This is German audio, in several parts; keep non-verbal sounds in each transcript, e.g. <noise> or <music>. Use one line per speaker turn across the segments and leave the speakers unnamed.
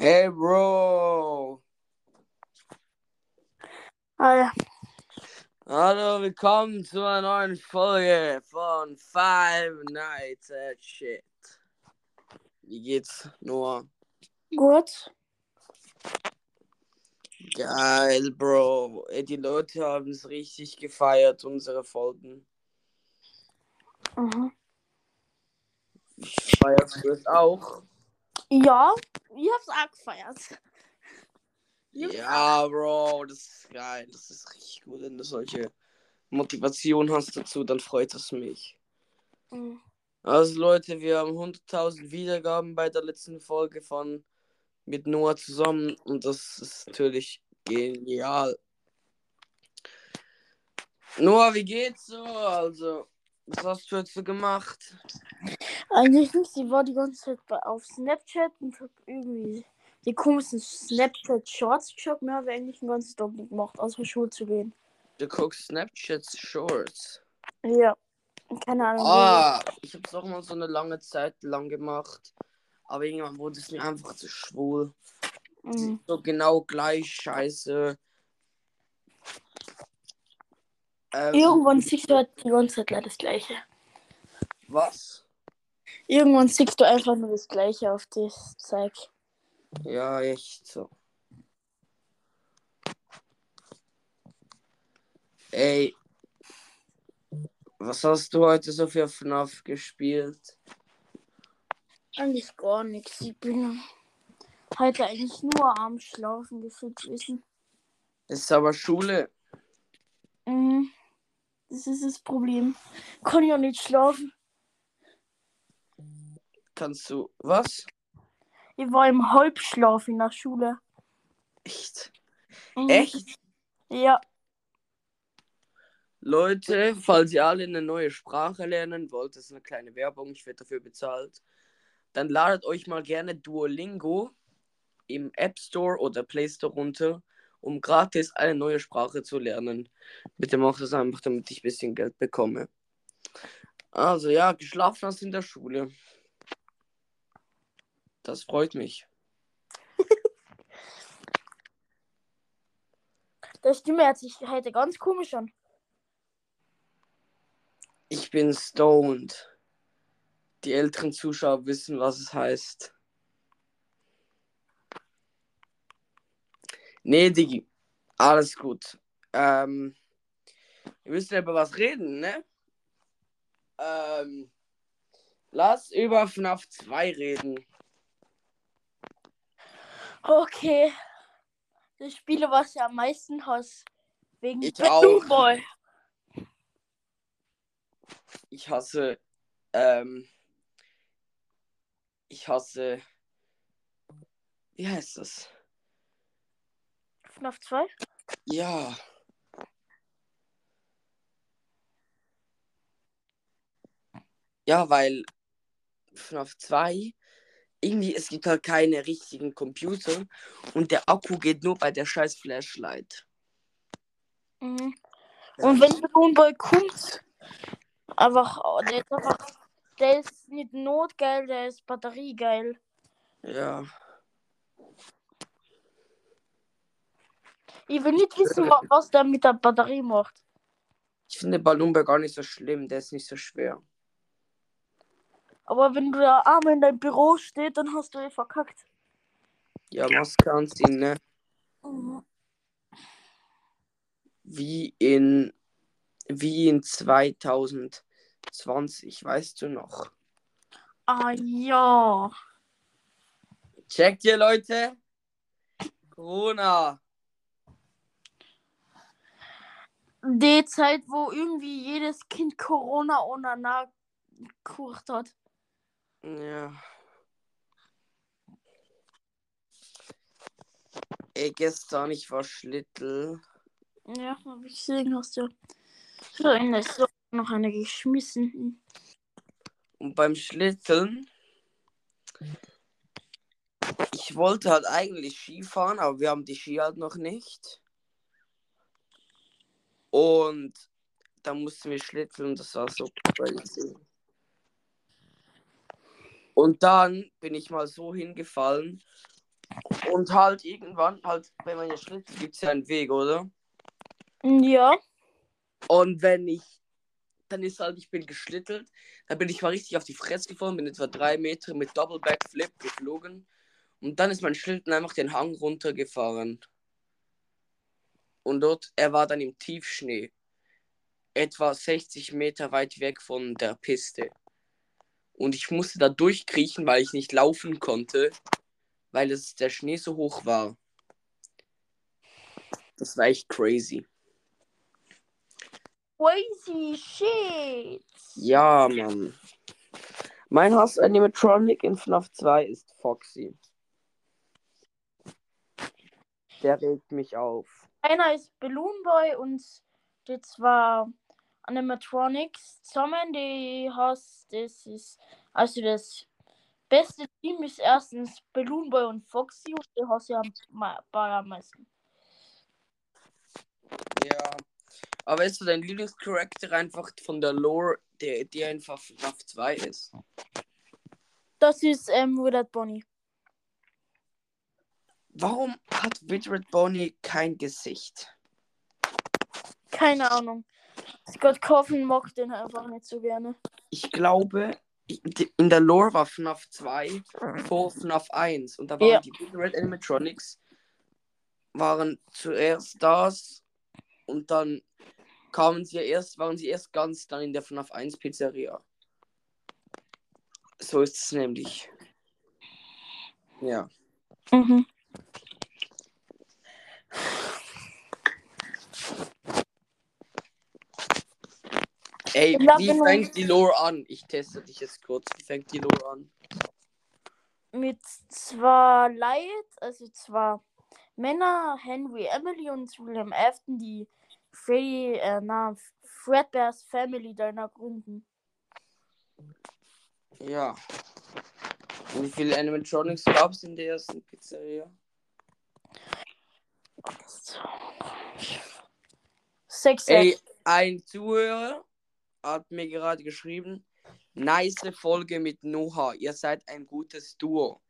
Hey, Bro.
Ja.
Hallo, willkommen zu einer neuen Folge von Five Nights at Shit. Wie geht's, Noah?
Gut.
Geil, Bro. Ey, die Leute haben es richtig gefeiert, unsere Folgen.
Mhm.
Feierst du es auch?
Ja, ich hab's auch gefeiert. Ja.
Bro, das ist geil. Das ist richtig gut, wenn du solche Motivation hast dazu, dann freut es mich.
Mhm.
Also Leute, wir haben 100.000 Wiedergaben bei der letzten Folge von mit Noah zusammen und das ist natürlich genial. Noah, wie geht's so? Also, was hast du jetzt so gemacht?
Eigentlich nicht, ich war die ganze Zeit auf Snapchat und hab irgendwie die komischen Snapchat Shorts geschaut. Mehr habe ich eigentlich den ganzen Tag nicht gemacht, außer Schule zu gehen.
Du guckst Snapchat Shorts.
Ja. Keine Ahnung.
Ah, ich hab's auch mal so eine lange Zeit lang gemacht. Aber irgendwann wurde es mir einfach zu schwul.
Mhm.
So genau gleich scheiße. Ähm,
Irgendwann siehst du halt die ganze Zeit leider das Gleiche.
Was?
Irgendwann siehst du einfach nur das Gleiche auf das Zeug.
Ja, echt so. Ey, was hast du heute so für FNAF gespielt?
Eigentlich gar nichts. Ich bin heute eigentlich nur am Schlafen gefühlt wissen.
Es ist aber Schule.
Mhm. Das ist das Problem. Kann ja nicht schlafen.
Kannst du. Was?
Ich war im Halbschlaf in der Schule.
Echt?
Mhm.
Echt?
Ja.
Leute, falls ihr alle eine neue Sprache lernen wollt, das ist eine kleine Werbung, ich werde dafür bezahlt, dann ladet euch mal gerne Duolingo im App Store oder Play Store runter, um gratis eine neue Sprache zu lernen. Bitte macht das einfach, damit ich ein bisschen Geld bekomme. Also ja, geschlafen hast in der Schule. Das freut mich. <laughs>
Der Stimme hört sich heute ganz komisch an.
Ich bin stoned. Die älteren Zuschauer wissen, was es heißt. Nee, Digi. Alles gut. Ähm, wir müssen über was reden, ne? Ähm, lass über FNAF 2 reden.
Okay. Das Spiel, was ich am meisten hasse. Wegen
Ich
Balloon
auch. Ich hasse, ähm, ich hasse, wie heißt das?
FNAF 2?
Ja. Ja, weil FNAF 2 irgendwie, es gibt halt keine richtigen Computer und der Akku geht nur bei der scheiß Flashlight.
Mhm. Und wenn Balloon Boy kommt, einfach, der ist einfach, der ist nicht notgeil, der ist batteriegeil.
Ja.
Ich will nicht wissen, wa- was der mit der Batterie macht.
Ich finde Balloonberg gar nicht so schlimm, der ist nicht so schwer.
Aber wenn du da arm in deinem Büro steht, dann hast du eh verkackt.
Ja, Maske anziehen, ne?
Mhm.
Wie in, wie in 2020, weißt du noch?
Ah ja.
Checkt ihr, Leute? Corona.
Die Zeit, wo irgendwie jedes Kind Corona ohne na kurcht hat.
Ja. Ey, gestern, ich war Schlittel.
Ja, hab ich gesehen, hast du so in der Story noch eine geschmissen.
Und beim Schlitteln, ich wollte halt eigentlich Ski fahren, aber wir haben die Ski halt noch nicht. Und da mussten wir schlitteln, das war so crazy. Und dann bin ich mal so hingefallen Und halt irgendwann, halt, wenn man ja schritt, gibt es ja einen Weg, oder?
Ja.
Und wenn ich, dann ist halt, ich bin geschlittelt, dann bin ich mal richtig auf die Fresse gefallen, bin etwa drei Meter mit Double Backflip geflogen. Und dann ist mein Schlitten einfach den Hang runtergefahren. Und dort, er war dann im Tiefschnee. Etwa 60 Meter weit weg von der Piste. Und ich musste da durchkriechen, weil ich nicht laufen konnte, weil es der Schnee so hoch war. Das war echt crazy.
Crazy shit.
Ja, Mann. Mein Hass-Animatronic in FNAF 2 ist Foxy. Der regt mich auf.
Einer ist Balloon Boy und die zwei Animatronics zusammen, die hast, das ist, also das beste Team ist erstens Balloon Boy und Foxy und die hast ja am meisten.
Ja. Aber ist so dein Lieblingscharakter einfach von der Lore, der, die einfach FNAF 2 ist?
Das ist ähm, Withered Bonnie.
Warum hat Widred Bonnie kein Gesicht?
Keine Ahnung. Scott Coffin mag den einfach nicht so gerne.
Ich glaube, in der Lore war FNAF 2 vor FNAF 1 und da waren
Ja.
die Widred Animatronics waren zuerst das und dann kamen sie ja erst, waren sie erst ganz dann in der FNAF 1 Pizzeria. So ist es nämlich. Ja.
Mhm.
Ey,
glaub,
wie fängt die Lore an? Ich teste dich jetzt kurz. Wie fängt die Lore an?
Mit zwei Leid, also zwei Männer, Henry, Emily und William Afton, die Freddy, äh, na, Fredbears Family deiner gründen.
Ja. Und wie viele Animatronics gab es in der ersten Pizzeria?
Sechs,
Ey, ein Zuhörer hat mir gerade geschrieben, nice Folge mit Noah, ihr seid ein gutes Duo.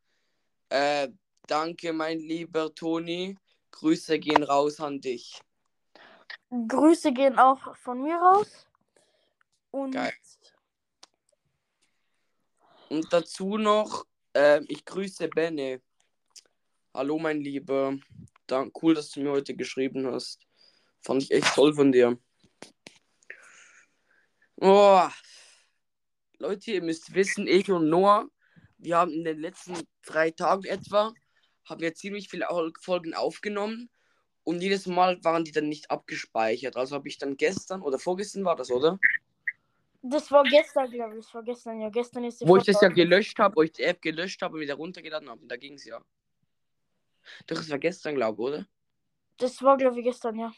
Äh, danke, mein lieber Toni. Grüße gehen raus an dich.
Grüße gehen auch von mir raus. Und
Geil. Und dazu noch, ähm, ich grüße Benne. Hallo, mein Lieber. Dank, cool, dass du mir heute geschrieben hast. Fand ich echt toll von dir. Oh. Leute, ihr müsst wissen, ich und Noah, wir haben in den letzten drei Tagen etwa, haben wir ziemlich viele Folgen aufgenommen und jedes Mal waren die dann nicht abgespeichert. Also habe ich dann gestern oder vorgestern war das, oder?
das war gestern, glaube ich. Das war gestern, ja. Gestern ist die
Wo ich das ja gelöscht habe, wo ich die App gelöscht habe und wieder runtergeladen habe. Und da ging es ja. Doch, das war gestern, glaube ich, oder?
Das war, glaube ich, gestern, ja.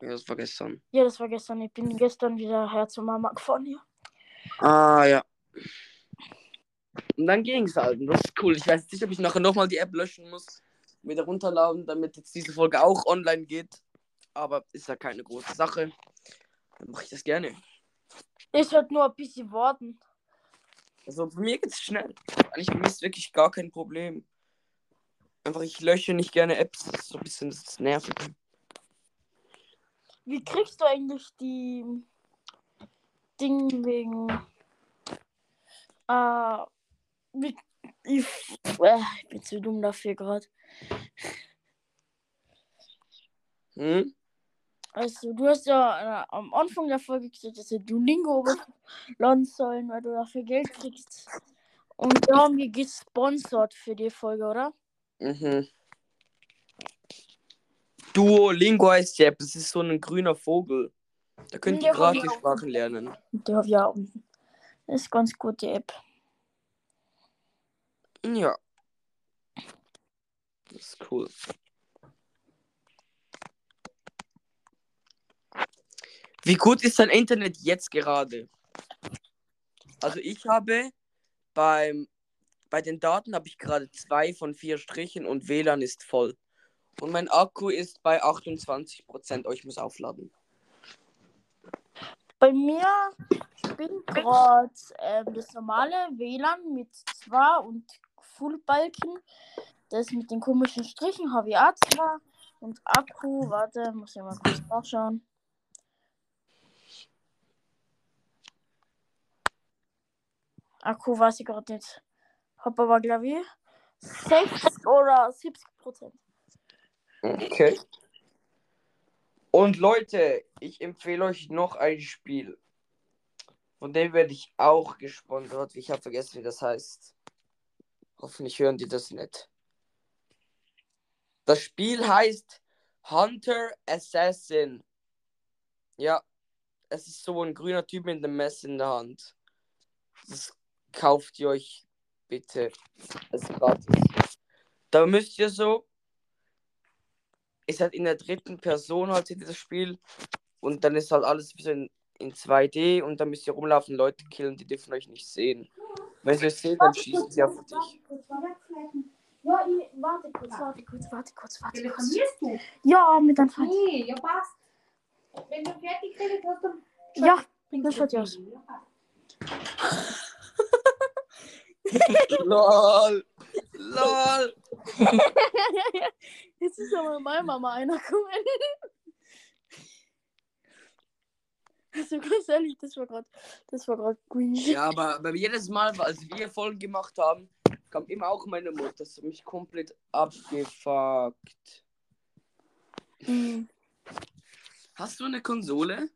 Ja, das war gestern.
Ja, das war gestern. Ich bin gestern wieder her zur Mama gefahren, ja.
Ah, ja. Und dann ging es halt. Und das ist cool. Ich weiß nicht, ob ich nachher nochmal die App löschen muss, wieder runterladen, damit jetzt diese Folge auch online geht. Aber ist ja keine große Sache. Dann mache ich das gerne.
Ich werde nur ein bisschen warten.
Also bei mir geht's schnell. Eigentlich bei mir ist wirklich gar kein Problem. Einfach, ich lösche nicht gerne Apps. Das ist so ein bisschen das Nervige.
Wie kriegst du eigentlich die Ding wegen. Äh, wie, ich, äh, ich bin zu dumm dafür gerade.
Hm?
Also, du hast ja äh, am Anfang der Folge gesagt, dass wir Duolingo laden sollen, weil du dafür Geld kriegst. Und da haben wir gesponsert für die Folge, oder?
Mhm. Duolingo heißt die App. Das ist so ein grüner Vogel. Da könnt ihr gratis. Sprachen lernen.
Ja, ja. Das ist ganz gute App.
Ja. Das ist cool. Wie gut ist dein Internet jetzt gerade? Also ich habe beim bei den Daten habe ich gerade zwei von vier Strichen und WLAN ist voll. Und mein Akku ist bei 28%. Oh, ich muss aufladen.
Bei mir, bin gerade ähm, das normale WLAN mit 2 und Fullbalken Das mit den komischen Strichen habe ich auch zwar. Und Akku, warte, muss ich mal kurz nachschauen. Akku weiß ich gerade nicht. Hab aber, glaube ich, 60 oder 70 Prozent.
Okay. Und Leute, ich empfehle euch noch ein Spiel. Von dem werde ich auch gesponsert. Ich habe vergessen, wie das heißt. Hoffentlich hören die das nicht. Das Spiel heißt Hunter Assassin. Ja, es ist so ein grüner Typ mit einem Messer in der Hand. Das kauft ihr euch bitte. Es ist gratis. Da müsst ihr so. Ist halt in der dritten Person halt dieses Spiel. Und dann ist halt alles wie so in, in 2D und dann müsst ihr rumlaufen, Leute killen, die dürfen euch nicht sehen. Wenn sie euch sehen, dann schießen sie auf dich.
Ja, ich, warte kurz, warte kurz, warte kurz, warte kurz.
Du?
Ja, mit einem Freund.
Nee, ja passt. Wenn du fertig redest hast, dann
Ja, das
du
schaut ja aus. <laughs>
LOL! <laughs> <laughs> LOL!
Jetzt ist aber meine Mama einer gekommen. Also ganz ehrlich, das war gerade, das war gerade green.
Ja, aber beim jedes Mal, als wir Folgen gemacht haben, kam immer auch meine Mutter. Das hat mich komplett abgefuckt.
Mhm.
Hast du eine Konsole?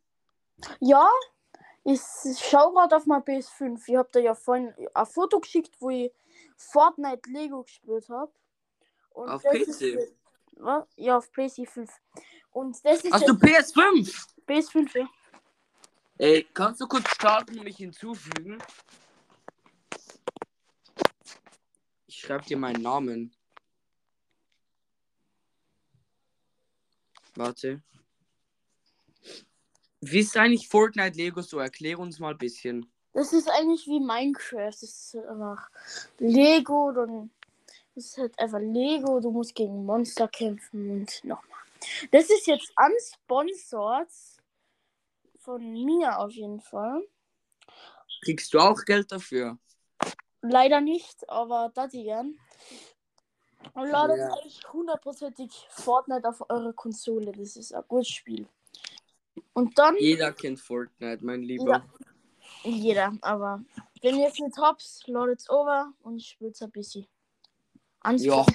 Ja, ich schau gerade auf mein PS5. Ich habe da ja vorhin ein Foto geschickt, wo ich Fortnite Lego gespielt habe.
Auf PC?
Ist, was? Ja, auf PS5. Und das ist
Hast du
jetzt
PS5?
PS5, ja.
Ey, kannst du kurz starten und mich hinzufügen? Ich schreibe dir meinen Namen. Warte. Wie ist eigentlich Fortnite Lego so? Erklär uns mal ein bisschen.
Das ist eigentlich wie Minecraft. Das ist einfach Lego, dann das ist halt einfach Lego. Du musst gegen Monster kämpfen und nochmal. Das ist jetzt unsponsored von mir auf jeden Fall.
Kriegst du auch Geld dafür?
Leider nicht, aber das gern. Und ladet
Ja.
euch hundertprozentig Fortnite auf eure Konsole. Das ist ein gutes Spiel. Und dann
Jeder kennt Fortnite, mein Lieber.
Ja. jeder, aber wenn ihr jetzt nicht habt, ladet's over und spielt's ein bisschen.
Ja.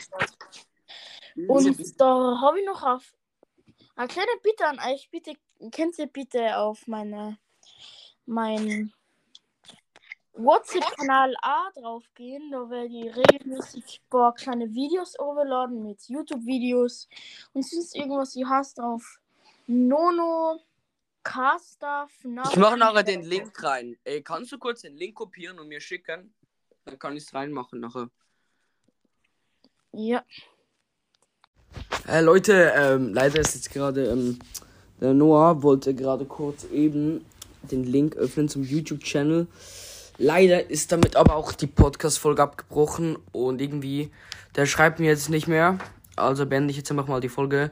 Unsponsored. Und da habe ich noch auf eine kleine Bitte an euch. Bitte könnt ihr bitte auf meine mein WhatsApp-Kanal A drauf gehen. Da werde ich regelmäßig ein paar kleine Videos overladen mit YouTube-Videos und sonst irgendwas ihr hast drauf. Nono, Caster, FNAF.
Ich mache nachher den Link rein. Ey, kannst du kurz den Link kopieren und mir schicken? Dann kann ich es reinmachen nachher.
Ja.
Äh, Leute, ähm, leider ist jetzt gerade, ähm, der Noah wollte gerade kurz eben den Link öffnen zum YouTube-Channel. Leider ist damit aber auch die Podcast-Folge abgebrochen und irgendwie, der schreibt mir jetzt nicht mehr. Also beende ich jetzt einfach mal die Folge.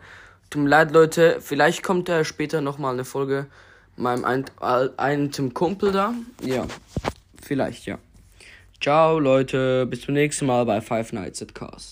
Tut mir leid, Leute, vielleicht kommt da später nochmal eine Folge meinem ein, ein, Kumpel da. Ja, vielleicht, ja. Ciao, Leute, bis zum nächsten Mal bei Five Nights at Cast.